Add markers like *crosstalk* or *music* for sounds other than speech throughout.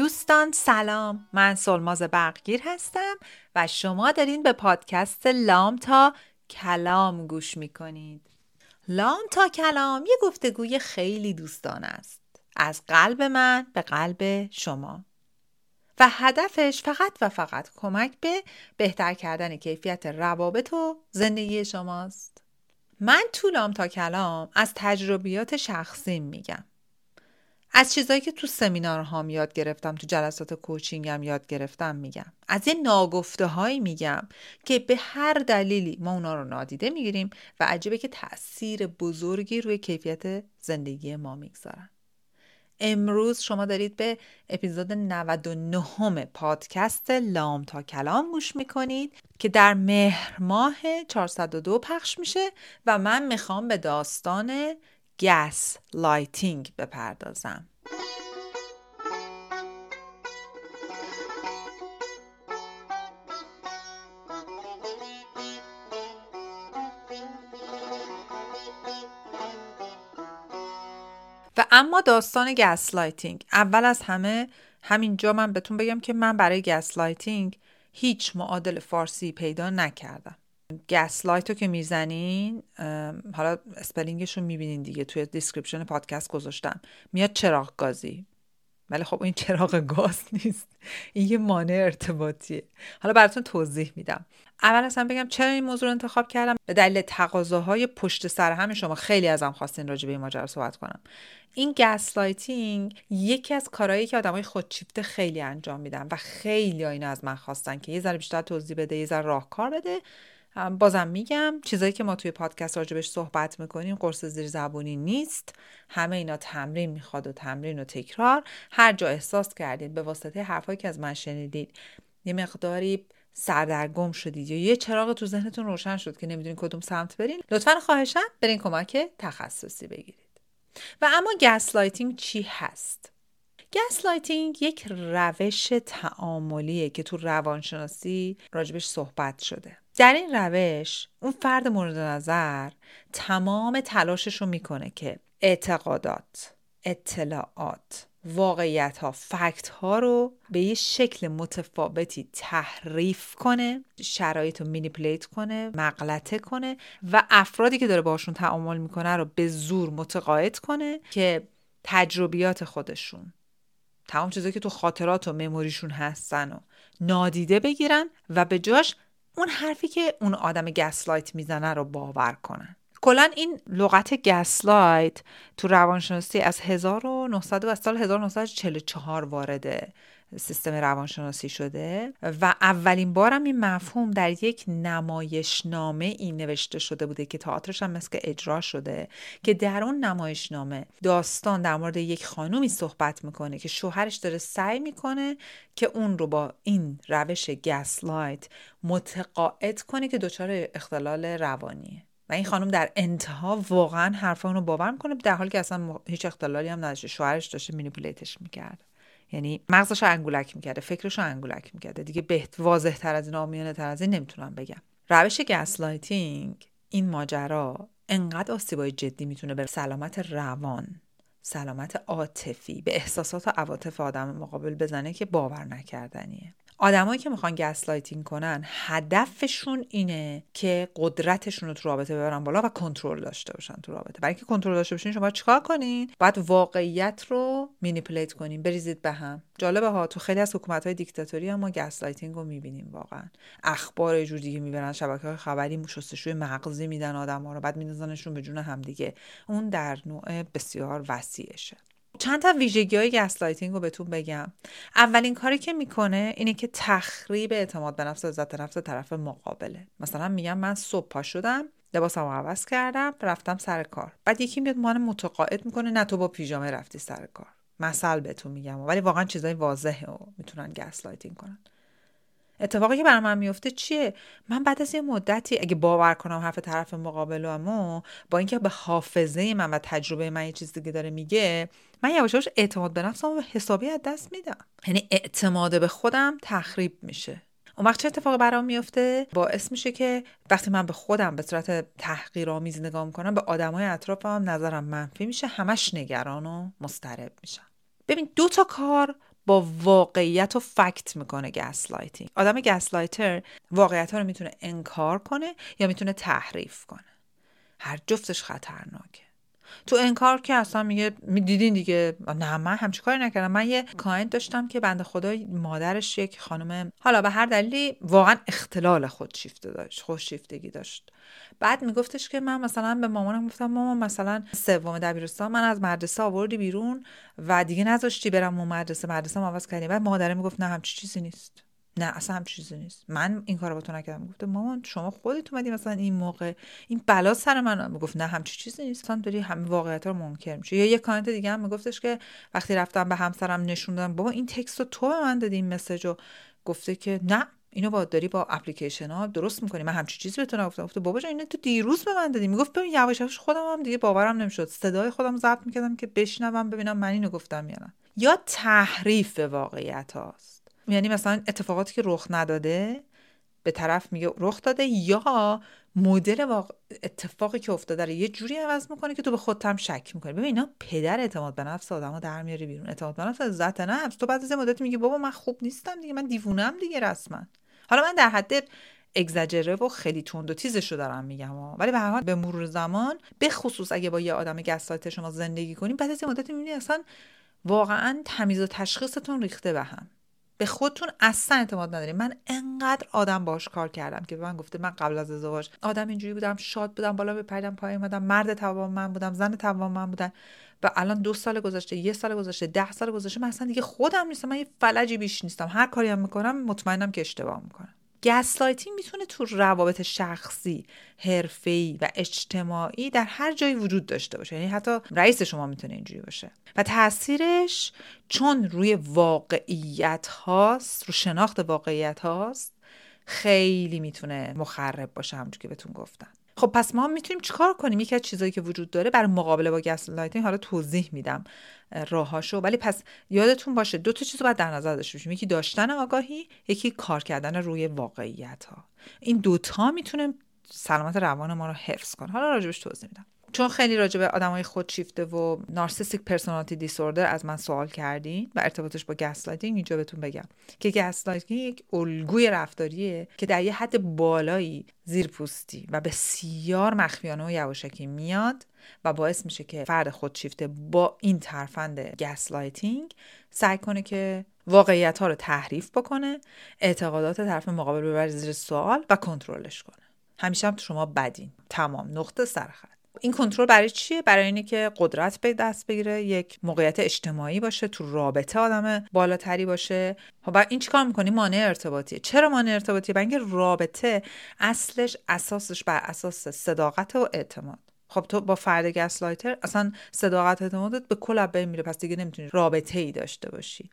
دوستان سلام. من سلماز برقگیر هستم و شما دارین به پادکست لام تا کلام گوش می‌کنید. لام تا کلام یه گفتگوی خیلی دوستان است. از قلب من به قلب شما. و هدفش فقط و فقط کمک به بهتر کردن کیفیت روابط و زندگی شماست. من تو لام تا کلام از تجربیات شخصیم میگم. از چیزایی که تو سمینارهام یاد گرفتم تو جلسات کوچینگم یاد گرفتم میگم. از یه ناگفته هایی میگم که به هر دلیلی ما اونا رو نادیده می‌گیریم و عجیبه که تاثیر بزرگی روی کیفیت زندگی ما می‌گذارن. امروز شما دارید به اپیزود 99 پادکست لام تا کلام گوش می‌کنید که در مهر ماه 402 پخش میشه و من می‌خوام به داستان gaslighting بپردازم. و اما داستان gaslighting اول از همه همینجا من بهتون بگم که من برای gaslighting هیچ معادل فارسی پیدا نکردم. gaslight رو که می‌زنین حالا spelling ش رو می‌بینین دیگه توی description پادکست گذاشتم. میاد چراغ گازی. ولی خب این چراغ گاز *laughs* نیست. این یه مانع ارتباطیه. حالا براتون توضیح میدم. اول اصلا بگم چرا این موضوع رو انتخاب کردم؟ به دلیل تقاضاهای پشت سر هم شما خیلی ازم خواستین راجع به این ماجرا صحبت کنم. این gaslighting یکی از کارهایی که آدمای خودشیفته خیلی انجام میدن و خیلی اینو از من خواستن که یه ذره بیشتر توضیح بده یه ذره راهکار بده. بازم میگم چیزایی که ما توی پادکست راجبش صحبت می‌کنیم قرص زیر زبونی نیست. همه اینا تمرین می‌خواد و تمرین و تکرار. هر جا احساس کردید به واسطه حرفایی که از من شنیدید یه مقداری سردرگم شدید یا یه چراغ تو ذهنتون روشن شد که نمی‌دونین کدوم سمت برین لطفا خواهشم برین کمک تخصصی بگیرید. و اما gaslighting چی هست؟ gaslighting یک روش تعاملیه که تو روانشناسی راجبش صحبت شده. در این روش اون فرد مورد نظر تمام تلاشش رو می‌کنه که اعتقادات اطلاعات واقعیت ها فکت ها رو به یه شکل متفاوتی تحریف کنه شرایط رو مینیپلیت کنه مغلطه کنه و افرادی که داره باشون تعامل می‌کنه رو به زور متقاعد کنه که تجربیات خودشون تمام چیزایی که تو خاطرات و مموریشون هستن و نادیده بگیرن و به جاش اون حرفی که اون آدم گسلایت می‌زنه رو باور کنن. کلا این لغت گسلایت تو روانشناسی از 1900 و از سال 1944 وارده. سیستم روانشناسی شده و اولین بارم این مفهوم در یک نمایشنامه این نوشته شده بوده که تئاترش هم مثل اجرا شده که در اون نمایشنامه داستان در مورد یک خانومی صحبت می‌کنه که شوهرش داره سعی می‌کنه که اون رو با این روش gaslight متقاعد کنه که دچار اختلال روانیه و این خانم در انتها واقعا حرف رو باور می‌کنه در حالی که اصلا هیچ اختلالی هم نداشته شوهرش داشته manipulate ش می‌کرد. یعنی مغزش انگولک می‌کرده فکرش رو انگولک می‌کرده. دیگه بهت واضح تر از این عامیانه تر از این نمی‌تونم بگم. روش gaslighting این ماجرا انقدر آسیبای جدی می‌تونه به سلامت روان سلامت عاطفی به احساسات و عواطف آدم مقابل بزنه که باور نکردنیه. آدمایی که می‌خوان gaslighting کنن هدفشون اینه که قدرتشون رو تو رابطه ببرن بالا و کنترل داشته باشن تو رابطه. برای اینکه کنترل داشته باشین شما چیکار کنین؟ باید واقعیت رو manipulate کنین. بریزید به هم. جالبه ها تو خیلی از حکومت های دیکتاتوری هم ما gaslighting رو می‌بینیم واقعا. اخبار یه جور دیگه می‌برن شبکه های خبری شستشوی مغزی میدن آدم ها رو بعد میندازنشون به جون همدیگه. اون در نوع بسیار وسیعشه. چند تا ویژگی های gaslighting رو بهتون بگم. اولین کاری که می‌کنه اینه که تخریب اعتماد به نفس عزت نفس طرف مقابله. مثلا میگم من صبح پا شدم لباسم عوض کردم رفتم سر کار. بعد یکی میاد من متقاعد می‌کنه نه تو با پیژامه رفتی سر کار. مثل بهتون میگم. ولی واقعا چیزای واضحه و می‌تونن gaslighting کنن. اتفاقی که برای من میفته چیه؟ من بعد از یه مدتی اگه باور کنم حرف طرف مقابلمو با اینکه به حافظه من و تجربه من یه چیز دیگه داره میگه من یواش اعتماد به نفسم و حسابی از دست میدم. یعنی اعتماد به خودم تخریب میشه. اون وقت چه اتفاقی برام میفته؟ باعث میشه که وقتی من به خودم به صورت تحقیرآمیز نگاه می‌کنم به آدمای اطرافم نظرم منفی میشه همش نگران و مضطرب میشم. ببین دو تا کار با واقعیت و fact می‌کنه gaslighting آدم gaslighter واقعیت ها رو می‌تونه انکار کنه یا می‌تونه تحریف کنه. هر جفتش خطرناکه. تو انکار که اصلا میگه می‌دیدین دیگه. نه من همچی کاری نکردم. من یه client داشتم که بنده خدا مادرش یک خانم حالا به هر دلیلی واقعا اختلال خودشیفته داشت خودشیفتگی داشت. بعد میگفتش که من مثلا به مامانم گفتم مامان مثلا سوم دبیرستان من از مدرسه آوردی بیرون و دیگه نذاشتی برم اون مدرسه مدرسه عوض کردی. بعد مادرم می‌گفت نه همچی چیزی نیست. نه اصلا هم چیزی نیست. من این کارو با تو نکردم. گفته مامان شما خودت اومدی مثلا این موقع این بلا سر من می‌گفت نه همچی چیزی نیست. مثلا داری همه واقعیت رو منکر میشه یا یه کانت دیگه هم میگفتش که وقتی رفتم به همسرم نشون دادم بابا این تکست رو تو به من دادی این مسیج رو. گفته که نه اینو با داری با اپلیکیشن ها درست می‌کنی. من همچی چیزی بهتون نگفتم. گفته بابا جان اینو تو دیروز به من دادی. می‌گفت ببین یواش یواش خودم هم دیگه باورم نمی‌شد. صدای خودم ضبط می‌کردم که بشنوم ببینم من اینو گفتم یا نه. یا تحریف واقعیت هاست. یعنی مثلا اتفاقاتی که رخ نداده به طرف میگه رخ داده یا مدل واقع... اتفاقی که افتاده رو یه جوری عوض می‌کنه که تو به خودت هم شک می‌کنی. ببین اینا پدر اعتماد به نفس آدمو در میاری بیرون. اعتماد به نفس عزت نفس. تو بعد از مدتی میگه بابا من خوب نیستم دیگه من دیوونم دیگه رسما. حالا من در حد اگزاجره و خیلی تند و تیزشو دارم میگم ولی به هر حال به مرور زمان به خصوص اگه با یه آدم گسلایت شما زندگی کنیم بعد از مدتی می‌بینی اصلا واقعا تمیز و تشخیصتون ریخته به هم. به خودتون اصلا اعتماد نداریم من انقدر آدم باش کار کردم که به من گفته من قبل از ازدواج آدم اینجوری بودم شاد بودم بالا بپریدم پای اومدم مرد توان من بودم زن توان من بودم و الان دو سال گذشته یه سال گذشته ده سال گذشته من اصلا دیگه خودم نیستم من یه فلجی بیش نیستم. هر کاری هم می‌کنم مطمئنم که اشتباه می‌کنم. gaslighting می‌تونه تو روابط شخصی، حرفه‌ای و اجتماعی در هر جایی وجود داشته باشه. یعنی حتی رئیس شما می‌تونه اینجوری باشه. و تاثیرش چون روی واقعیت هاست، رو شناخت واقعیت هاست، خیلی می‌تونه مخرب باشه همونجور که بهتون گفتم. خب پس ما می‌تونیم چیکار کنیم؟ یکی از چیزایی که وجود داره برای مقابله با gaslighting حالا توضیح میدم راهاشو. ولی پس یادتون باشه دو تا چیز رو باید در نظر داشته باشیم. یکی داشتن آگاهی یکی کار کردن روی واقعیت ها این دوتا می‌تونه سلامت روان ما رو حفظ کنه. حالا راجبش توضیح میدم. چون خیلی راجع به آدمای خودشیفته و narcissistic personality disorder از من سوال کردین و ارتباطش با gaslighting اینجا بهتون بگم که gaslighting یک الگوی رفتاریه که در یه حد بالایی زیرپوستی و بسیار مخفیانه و یواشکی میاد و باعث میشه که فرد خودشیفته با این ترفند gaslighting سعی کنه که واقعیت ها رو تحریف بکنه اعتقادات طرف مقابل ببره زیر سوال و کنترلش کنه. همیشه هم شما بدین. تمام. نقطه سرخط این کنترل برای چیه؟ برای اینه که قدرت به دست بگیره یک موقعیت اجتماعی باشه تو رابطه آدم بالاتری باشه. خب و این چیکار می‌کنی؟ مانع ارتباطیه. چرا مانع ارتباطیه؟ برای اینکه رابطه اصلش اساسش بر اساس صداقت و اعتماد. خب تو با فرد gaslighter اصلا صداقت اعتمادت به کل بین میره. پس دیگه نمی‌تونی رابطه ای داشته باشی.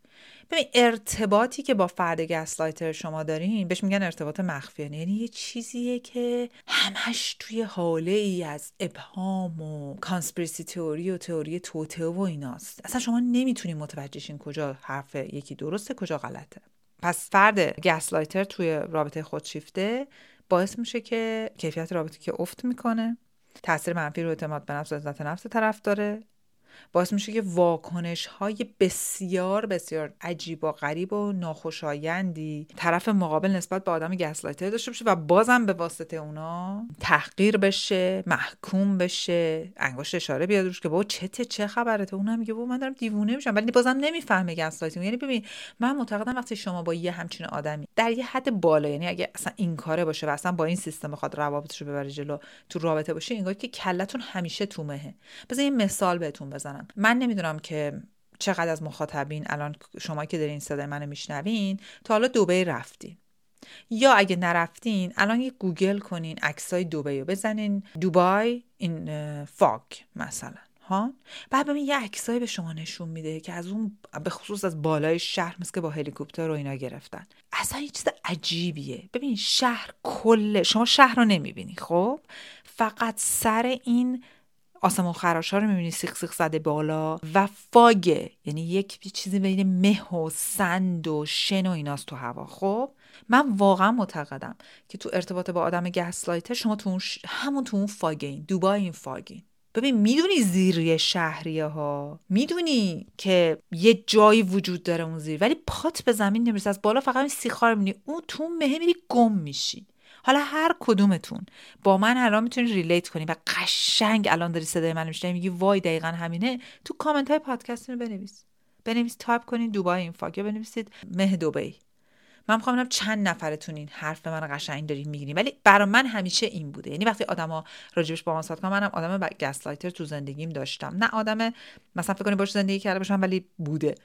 ببین ارتباطی که با فرد gaslighter شما دارین بهش میگن ارتباط مخفی یعنی یه چیزیه که همش توی هاله ای از ابهام و conspiracy theory و تئوری توطئه و ایناست. اصلا شما نمی‌تونین متوجهشین کجا حرف یکی درسته کجا غلطه. پس فرد gaslighter توی رابطه خودشیفته باعث میشه که کیفیت رابطه که افت می‌کنه. تاثیر منفی رو اعتماد به نفس و عزت نفس طرف داره. باعث میشه که واکنش های بسیار بسیار عجیب و غریب و ناخوشایندی طرف مقابل نسبت به آدم gaslighter داشته باشه و بازم به واسطه اونا تحقیر بشه محکوم بشه انگشت اشاره بیاد روش که بابا چته چه خبرته؟ اونم میگه بابا من دارم دیوونه میشم ولی بازم نمی‌فهمه gaslighting یعنی ببین من معتقدم وقتی شما با یه همچین آدمی در یه حد بالا یعنی اگه اصلا این کاره باشه و اصلا با این سیستم بخواد روابطش رو ببره جلو تو رابطه باشه انگار که کلتون همیشه تو مهه. بذار یه مثال بهتون بزنم. من نمی‌دونم که چقدر از مخاطبین الان شما که دارین صدای منو میشنوین تا حالا دوبه رفتین. یا اگه نرفتین الان یه گوگل کنین عکسای دوبه رو بزنین. دوبای این فاگ مثلا ها؟ بعد ببین یه عکسایی به شما نشون میده که از اون به خصوص از بالای شهر مثل که با هلیکوپتر رو اینا گرفتن. اصلا یه چیز عجیبیه. ببین شهر کل شما شهر رو نمی‌بینی خب؟ فقط سر این آسمون خراش ها رو می‌بینی سیخ سیخ زده بالا و فاگه یعنی یک چیزی بین مه و سند و شن و ایناست تو هوا. خب من واقعا معتقدم که تو ارتباط با آدم گسلایتر شما تو اون همون تو اون fog این Dubai in fog این. ببین می‌دونی زیر شهریه ها می‌دونی که یه جایی وجود داره اون زیر ولی پات به زمین نمی‌رسه. از بالا فقط سیخا رو می‌بینی. اون تو مهه میری گم میشی. حالا هر کدومتون با من الان می‌تونی relate کنی و قشنگ الان داری صدای من میشنوی میگی وای دقیقا همینه تو کامنت های پادکست رو بنویس. بنویس تایپ کنین Dubai in fog یا بنویسید مه دوبی من می‌خوام چند نفرتون این حرف من قشنگ دارین می‌گیرین ولی برای من همیشه این بوده. یعنی وقتی آدما راجبش با من صحبت کنم منم آدم گسلایتر تو زندگیم داشتم. نه آدم مثلا فکر کنی باش زندگی کرده باشم ولی بوده.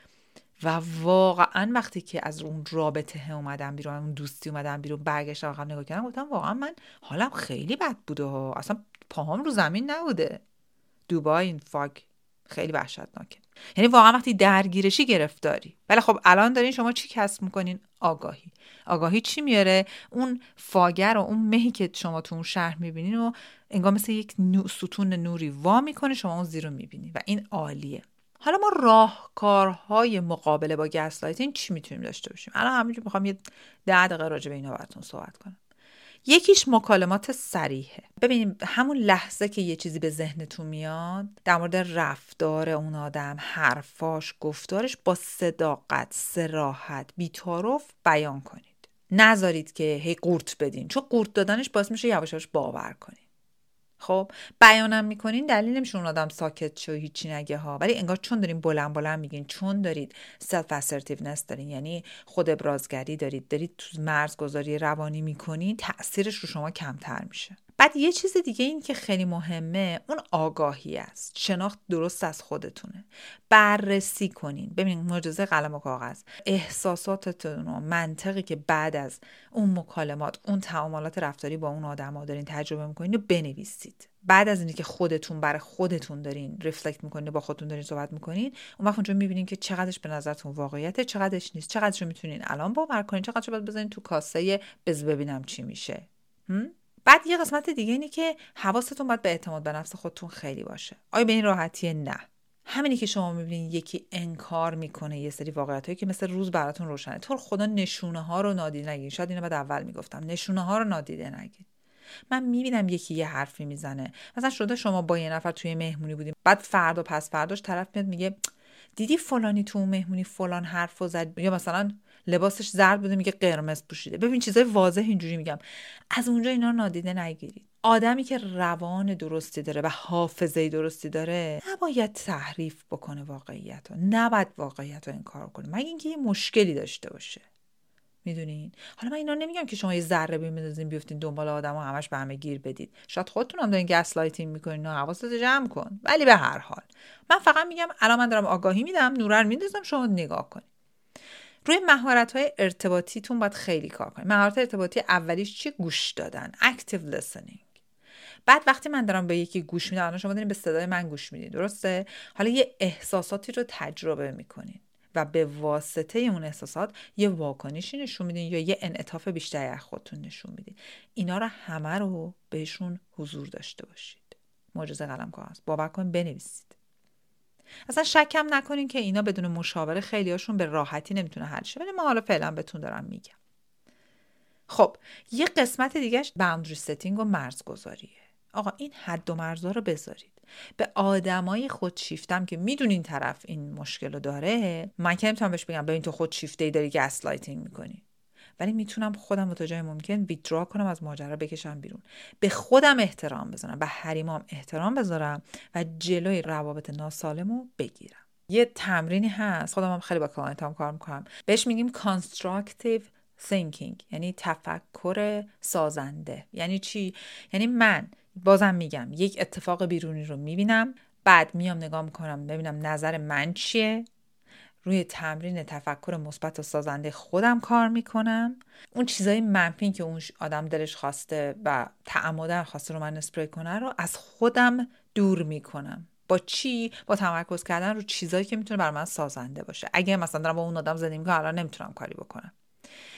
و واقعا وقتی که از اون رابطه اومدم بیرون اون دوستی اومدم بیرون برگشتم عقب نگاه کردم گفتم واقعا من حالم خیلی بد بوده ها اصلا پاهام رو زمین نبوده. دوبای این فاک خیلی وحشتناکه. یعنی واقعا وقتی درگیرشی گرفتاری. ولی خب الان دارین شما چی کسب می‌کنین؟ آگاهی. آگاهی چی میاره؟ اون fog رو و اون مهی که شما تو اون شهر می‌بینین و انگار مثل یک نو ستون نوری وا می‌کنه شما اون زیر رو می‌بینی. و این عالیه. حالا ما راهکارهای مقابله با gaslighting چی می‌تونیم داشته باشیم؟ الان همینجور می‌خوام یه ده دقیقه راجع به اینا براتون صحبت کنم. یکیش مکالمات صریحه ببینیم همون لحظه که یه چیزی به ذهنتون میاد در مورد رفتار اون آدم حرفاش گفتارش با صداقت صراحت بی‌تعارف بیان کنید. نذارید که هی قورت بدین. چون قورت دادنش باعث میشه یواش یواش باور کنید. خب بیانم می‌کنین دلیل نمیشه اون آدم ساکت شو هیچی نگه ها. ولی انگار چون دارین بلند بلند میگین چون دارید self-assertiveness دارین یعنی خود ابرازگری دارید دارید تو مرزگذاری روانی می‌کنین تاثیرش رو شما کمتر میشه. بعد یه چیز دیگه این که خیلی مهمه اون آگاهی است. شناخت درست از خودتونه. بررسی کنین. ببینید معجزه قلم و کاغذ. احساساتتون و منطقی که بعد از اون مکالمات اون تعاملات رفتاری با اون آدما دارین تجربه می‌کنین و بنویسید. بعد از اینکه خودتون برای خودتون دارین رفلکت می‌کنین با خودتون دارین صحبت می‌کنین اون وقت اونجا می‌بینین که چقدرش به نظرتون واقعیته چقدرش نیست چقدرش می‌تونین الان باور کنین چقدرش باید بزنین تو کاسه بز ببینم چی میشه. بعد یه قسمت دیگه اینه که حواستون باید به اعتماد به نفس خودتون خیلی باشه. آیا به این راحتی؟ نه. همینی که شما می‌بینین یکی انکار می‌کنه یه سری واقعیت هایی که مثل روز براتون روشنه. تو خدا نشونه ها رو نادیده نگیرین شاید اینو بعد اول می‌گفتم. نشونه ها رو نادیده نگیرین من می‌بینم یکی یه حرفی می‌زنه. مثلا شده شما با یه نفر توی مهمونی بودیم بعد فردا پس فرداش طرف میاد میگه دیدی فلانی تو مهمونی فلان حرف زد؟ یا مثلا لباسش زرد بوده میگه قرمز پوشیده. ببین چیزای واضح اینجوری میگم. از اونجا اینا نادیده نگیرید. آدمی که روان درستی داره و حافظه درستی داره نباید تحریف بکنه واقعیت ها نباید واقعیت رو انکار کنه. مگه اینکه یه مشکلی داشته باشه. می‌دونین؟ حالا من اینا نمیگم که شما یه ذره بندازین بیفتین دنبال آدم و همش به همه گیر بدید. شاید خودتون هم دارین gaslighting می‌کنین و حواست جمع کن. ولی به هر حال. من فقط میگم الان من دارم آگاهی میدم نورن میندازم شما نگاه کنید روی مهارت های ارتباطیتون باید خیلی کار کنید مهارت ارتباطی اولیش چی؟ گوش دادن active listening. بعد وقتی من دارم به یکی گوش میدم الان شما دارین به صدای من گوش میدین درسته؟ حالا یه احساساتی رو تجربه می‌کنین و به واسطه اون احساسات یه واکنشی نشون میدین یا یه انعطاف بیشتری از خودتون نشون میدین. اینا رو همه رو بهشون حضور داشته باشید. معجزه قلم کاغذ باور کن بنویسید. اصلا شکم نکنین که اینا بدون مشاوره خیلیاشون به راحتی نمی‌تونه حل شه. ولی ما حالا فعلا بهتون دارم میگم. خب یه قسمت دیگهش boundary setting و مرزگذاریه. آقا این حد و مرزها رو بذارید. به آدمای خودشیفتم که می‌دونین طرف این مشکل رو داره من که نمی‌تونم بهش بگم ببین تو خودشیفته ای داری gaslighting می‌کنی. ولی می‌تونم خودم رو تا جای ممکن withdraw کنم از ماجرا بکشم بیرون. به خودم احترام بذارم به حریمام احترام بذارم و جلوی روابط ناسالم رو بگیرم. یه تمرینی هست خودم هم خیلی با client ام کار می‌کنم. بهش میگیم constructive thinking یعنی تفکر سازنده. یعنی چی؟ یعنی من بازم میگم یک اتفاق بیرونی رو می‌بینم بعد میام نگاه می‌کنم ببینم نظر من چیه روی تمرین تفکر مثبت و سازنده خودم کار می‌کنم. اون چیزای منفی که اون آدم دلش خواسته و تعمدن خواسته رو من اسپری کنه رو از خودم دور می‌کنم. با چی؟ با تمرکز کردن رو چیزایی که می‌تونه بر من سازنده باشه. اگه مثلا دارم با اون آدم زندگی می‌کنم الان نمی‌تونم کاری بکنم.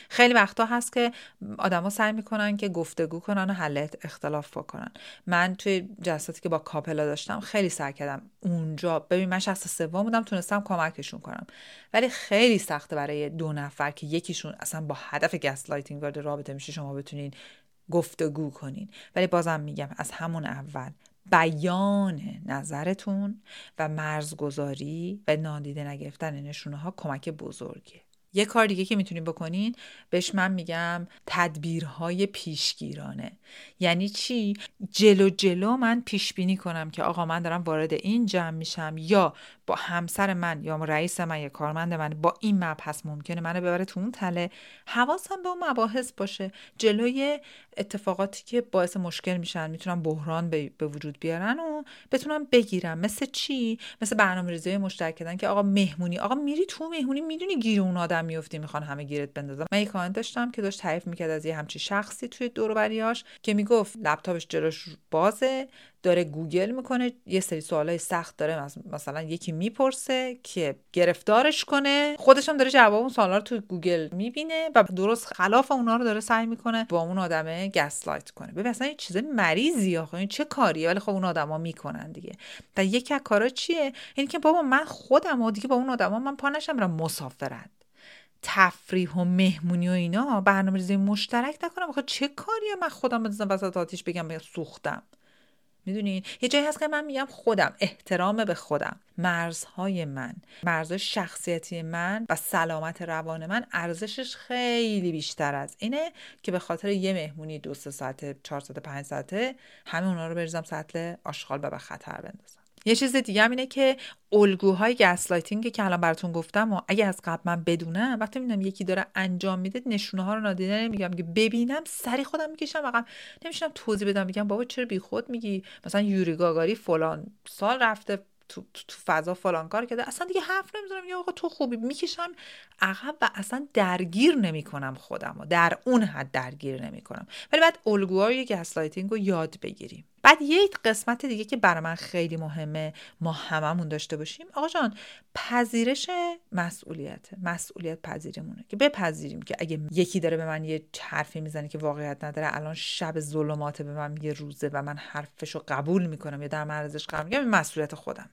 خیلی وقتا هست که آدما سعی می‌کنن که گفتگو کنن و حل اختلاف بکنن. من توی جلساتی که با couple ها داشتم خیلی سعی کردم اونجا ببین من شخص سوم بودم تونستم کمکشون کنم. ولی خیلی سخته برای دو نفر که یکیشون اصلا با هدف gaslighting وارد رابطه میشه شما بتونین گفتگو کنین. ولی بازم میگم از همون اول بیان نظرتون و مرزگذاری و نادیده نگرفتن نشونه ها کمک بزرگیه. یه کار دیگه که می‌تونین بکنین بهش من میگم تدبیرهای پیشگیرانه. یعنی چی؟ جلو جلو من پیش بینی کنم که آقا من دارم وارد این جمع میشم یا با همسر من یا رئیس من یا کارمند من با این مبحث ممکنه منو ببره تو اون تله. حواسم به اون مباحث باشه. جلوی اتفاقاتی که باعث مشکل میشن می‌تونم بحران به وجود بیارن و بتونم بگیرم مثل چی؟ مثل برنامه ریزی مشترک کردن که آقا مهمونی آقا میری تو مهمونی می‌دونی گیر اون آدم میفتی می‌خوان همه گیرت بندازن. من یک داشتم که داشت تعریف می‌کرد از یه همچی شخصی توی دور که می‌گفت لپتاپش جلوش بازه. داره گوگل می‌کنه یه سری سوالای سخت داره مثلا یکی می‌پرسه که گرفتارش کنه خودش هم داره جواب اون سوالا رو تو گوگل می‌بینه و درست خلاف اونا رو داره سعی می‌کنه با اون آدمه gaslight کنه. ببین اصلا یه چیز مریضی آخه چه کاریه؟ ولی خب اون آدما می‌کنن دیگه. و یکی از کارا چیه؟ اینی که بابا من خودم و دیگه با اون آدما من پا نشم برم مسافرت. تفریح و مهمونی و اینا برنامه ریزی مشترک نکنم. آخه چه کاریه من خودم بزنم وسط آتیش بگم سوختم؟ می‌دونین یه جایی هست که من میگم خودم احترام به خودم. مرزهای من مرزهای شخصیتی من و سلامت روان من ارزشش خیلی بیشتر از اینه که به خاطر یه مهمونی دو سه ساعته چهار ساعته پنج ساعته همه اونا رو بریزم سطل آشغال و به خطر بندازم. یه چیز دیگه هم اینه که الگوهای gaslighting که الان براتون گفتم و اگه از قبل من بدونم وقتی می‌بینم یکی داره انجام میده نشونه ها رو نادیده نمی‌گیرم که ببینم سریع خودم می‌کشم عقب نمیشم توضیح بدم. میگم بابا چرا بیخود میگی؟ مثلا یوری گاگارین فلان سال رفته تو, تو فضا فلان کار کرده. اصلا دیگه حرف نمی‌زنم. یا آقا تو خوبی؟ می‌کشم عقب و اصلا درگیر نمی‌کنم خودم و در اون حد درگیر نمی‌کنم. ولی بعد الگوهای gaslighting رو یاد بگیریم. بعد یه قسمت دیگه که برای من خیلی مهمه ما هممون داشته باشیم. آقا جان پذیرش مسئولیت مسئولیت پذیریمونه که بپذیریم که اگه یکی داره به من یه حرفی می‌زنه که واقعیت نداره الان شب ظلمات به من یه روزه و من حرفشو قبول می‌کنم یا در معرضش قرار می‌گیرم مسئولیت خودمه.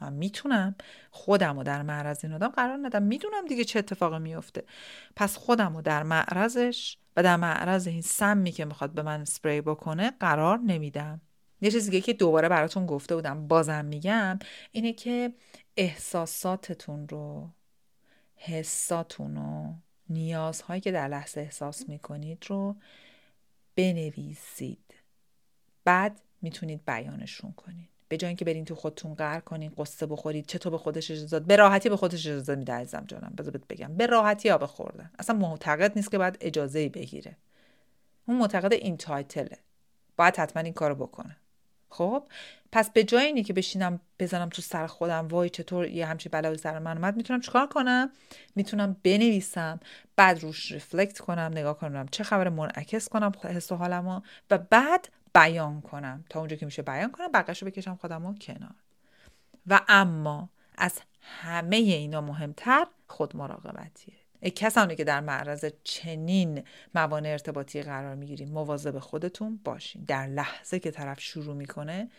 من می‌تونم خودم رو در معرض این آدم قرار ندم. می‌دونم دیگه چه اتفاقی میفته پس خودم رو در معرضش در معرض این سمی که می‌خواد به من سپری بکنه قرار نمیدم. یه چیزی که دوباره براتون گفته بودم بازم میگم اینه که احساساتتون رو حساتون رو نیازهایی که در لحظه احساس می‌کنید رو بنویسید. بعد می‌تونید بیانشون کنید. به جای اینکه برین تو خودتون قهر کنین قصه بخورید چطور به خودش اجازه به راحتی به خودش اجازه میده عزیزم جانم. بذار بگم. به راحتی آب خوردن. اصلا معتقد نیست که باید اجازه بگیره. اون معتقد این تایتله. باید حتما این کارو بکنه. خب؟ پس به جای اینی که بشینم بزنم تو سر خودم وای چطور یه همچی بلایی سر من اومد می‌تونم چیکار کنم؟ می‌تونم بنویسم بعد روش ریفلکت کنم نگاه کنم چه خبر منعکس کنم حس و حالمو و بعد بیان کنم. تا اونجا که میشه بیان کنم بقیهش رو بکشم خودم رو کنار. و اما از همه اینا مهمتر خود مراقبتیه. کسانی که در معرض چنین موانع ارتباطی قرار می‌گیریم مواظب خودتون باشین. در لحظه که طرف شروع می‌کنه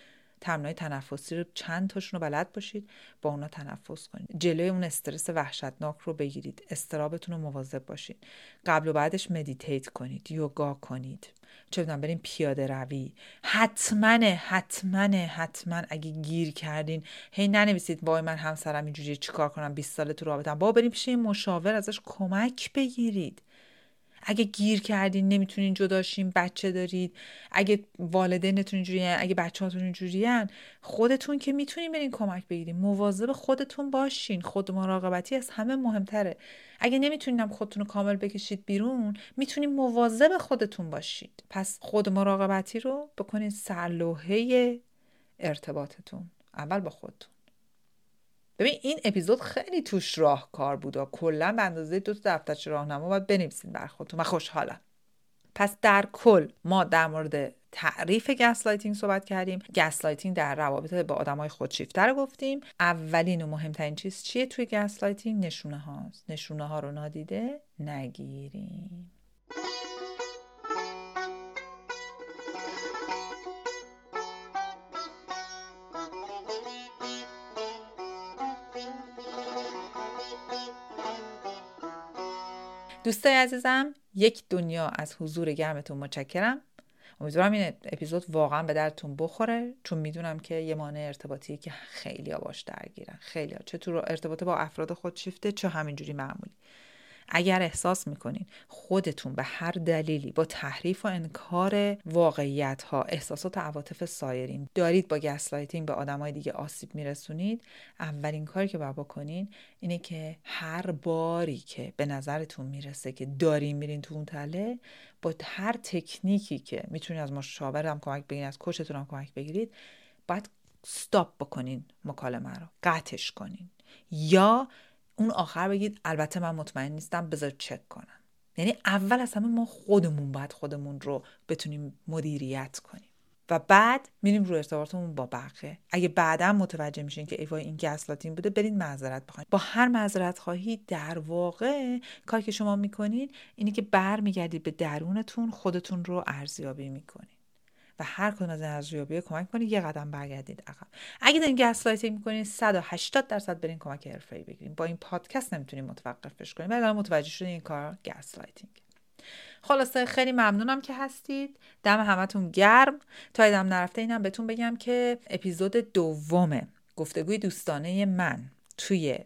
تمرینای تنفسی رو چند تاشون رو بلد باشید با اونا تنفس کنید. جلوی اون استرس وحشتناک رو بگیرید. استرابتون رو مواظب باشید قبل و بعدش meditate کنید یوگا کنید. چه بدونم بریم پیاده روی. حتما حتما حتما اگه گیر کردین هی ننویسید وای من همسرم اینجوری چیکار کنم 20 ساله تو رابطم. با بریم پیش مشاور ازش کمک بگیرید. اگه گیر کردین نمی‌تونین جداشین بچه دارید. اگه والدینتون اینجوری اگه بچه هاتون اینجوری خودتون که می‌تونین برین کمک بگیرین. مواظب خودتون باشین. خود مراقبتی از همه مهمتره. اگه نمی‌تونین خودتون رو کامل بکشید بیرون می‌تونین مواظب خودتون باشید. پس خود مراقبتی رو بکنین سرلوحه ارتباطتون. اول با خودتون. ببین این اپیزود خیلی توش راهکار بود و کلا به اندازه دو تا دفترچه راهنما باید بنویسین بر خودتون. و خوشحالم. پس در کل ما در مورد تعریف gaslighting صحبت کردیم. گسلایتینگ در روابط با آدمای خودشیفته رو گفتیم. اولین و مهمترین چیز چیه توی gaslighting نشونه هاست نشونه ها رو نادیده نگیریم. دوستای عزیزم یک دنیا از حضور گرمتون متشکرم. امیدوارم این اپیزود واقعا به دردتون بخوره چون می‌دونم که یه مانع ارتباطی که خیلی باش درگیرن. خیلی تو ارتباط با افراد خودشیفته چه همینجوری معمولی. اگر احساس می‌کنین خودتون به هر دلیلی با تحریف و انکار واقعیت ها احساسات و عواطف سایرین دارید با gaslighting به آدمای دیگه آسیب میرسونید اولین کاری که باید بکنین اینه که هر باری که به نظرتون می‌رسه که دارین میرین تو اون تله با هر تکنیکی که می‌تونید از مشاورم کمک بگیرید از کوچتون هم کمک بگیرید باید ستاپ بکنین مکالمه رو قطعش کنین. یا اون آخر بگید البته من مطمئن نیستم بذار چک کنم. یعنی اول از همه ما خودمون باید خودمون رو بتونیم مدیریت کنیم. و بعد میریم رو ارتباطمون با بقیه. اگه بعدا متوجه میشین که ایوای این گسلاتین بوده برین معذرت بخواین. با هر معذرت خواهی در واقع کاری که شما می‌کنین اینه که برمیگردید به درونتون خودتون رو ارزیابی می‌کنین و هر کدوم از این ارزیابی کمک کنید یه قدم برگردید عقب. اگه دارین gaslighting می‌کنین 180 درصد برین کمک حرفه‌ای بگیرین. با این پادکست نمی‌تونین متوقفش کنین. ولی متوجه شدین این کار gaslighting. خلاصه خیلی ممنونم که هستید. دم همتون گرم. تا یادم نرفته اینم بهتون بگم که اپیزود دوم گفتگوی دوستانه من توی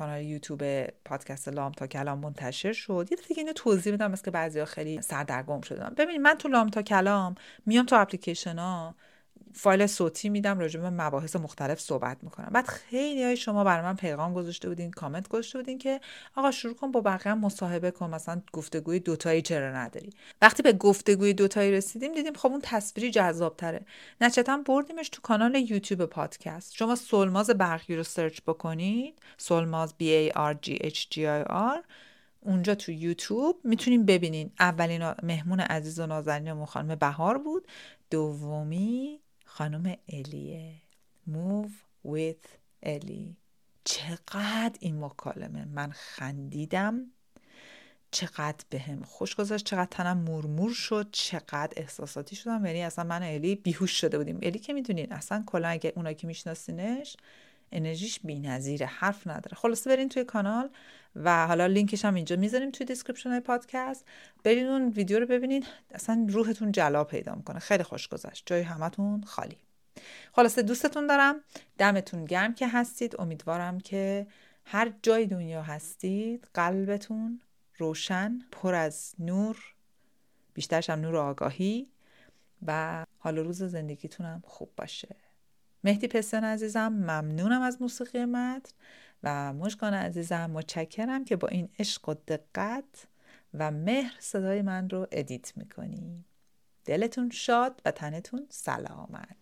کانال یوتیوب پادکست لام تا کلام منتشر شد. یه دفعه اینو توضیح بدم که بعضیا خیلی سردرگم شدن. ببینید من تو لام تا کلام میام تو اپلیکیشن ها فایل صوتی میدم راجع به مباحث مختلف صحبت می‌کنم. بعد خیلی های شما برای من پیغام گذاشته بودین کامنت گذاشته بودین که آقا شروع کن با بقیه مصاحبه کن مثلا گفتگوی دوتایی چرا نداری؟ وقتی به گفتگوی دوتایی رسیدیم دیدیم خب اون تصویری جذاب تره نچتا بردیمش تو کانال یوتیوب پادکست. شما سلماز برقی رو سرچ بکنید سلماز B A R G H G I R اونجا تو یوتیوب می‌تونیم ببینین. اولین مهمون عزیز و نازنین خانم بهار بود. دومی خانم الیه. Move with الی. چقدر این مکالمه من خندیدم. چقدر به هم خوش گذاشت. چقدر تنم مورمور شد. چقدر احساساتی شدم. یعنی اصلا من الی بیهوش شده بودیم. الی که می‌دونین اصلا کلا اگه اونایی که میشناسینش انرژیش بی‌نظیره حرف نداره. خلاصه برین توی کانال و حالا لینکش هم اینجا می‌ذاریم توی description پادکست. برین اون ویدیو رو ببینین اصلا روحتون جلا پیدا می‌کنه. خیلی خوش گذشت. جای همتون خالی. خلاصه دوستتون دارم. دمتون گرم که هستید. امیدوارم که هر جای دنیا هستید قلبتون روشن پر از نور بیشترش هم نور آگاهی و حال روز زندگیتونم خوب باشه. مهدی پسن عزیزم ممنونم از موسیقی متن و مشکان عزیزم متشکرم که با این عشق و دقت و مهر صدای من رو ادیت می‌کنی. دلتون شاد و تنتون سلامت.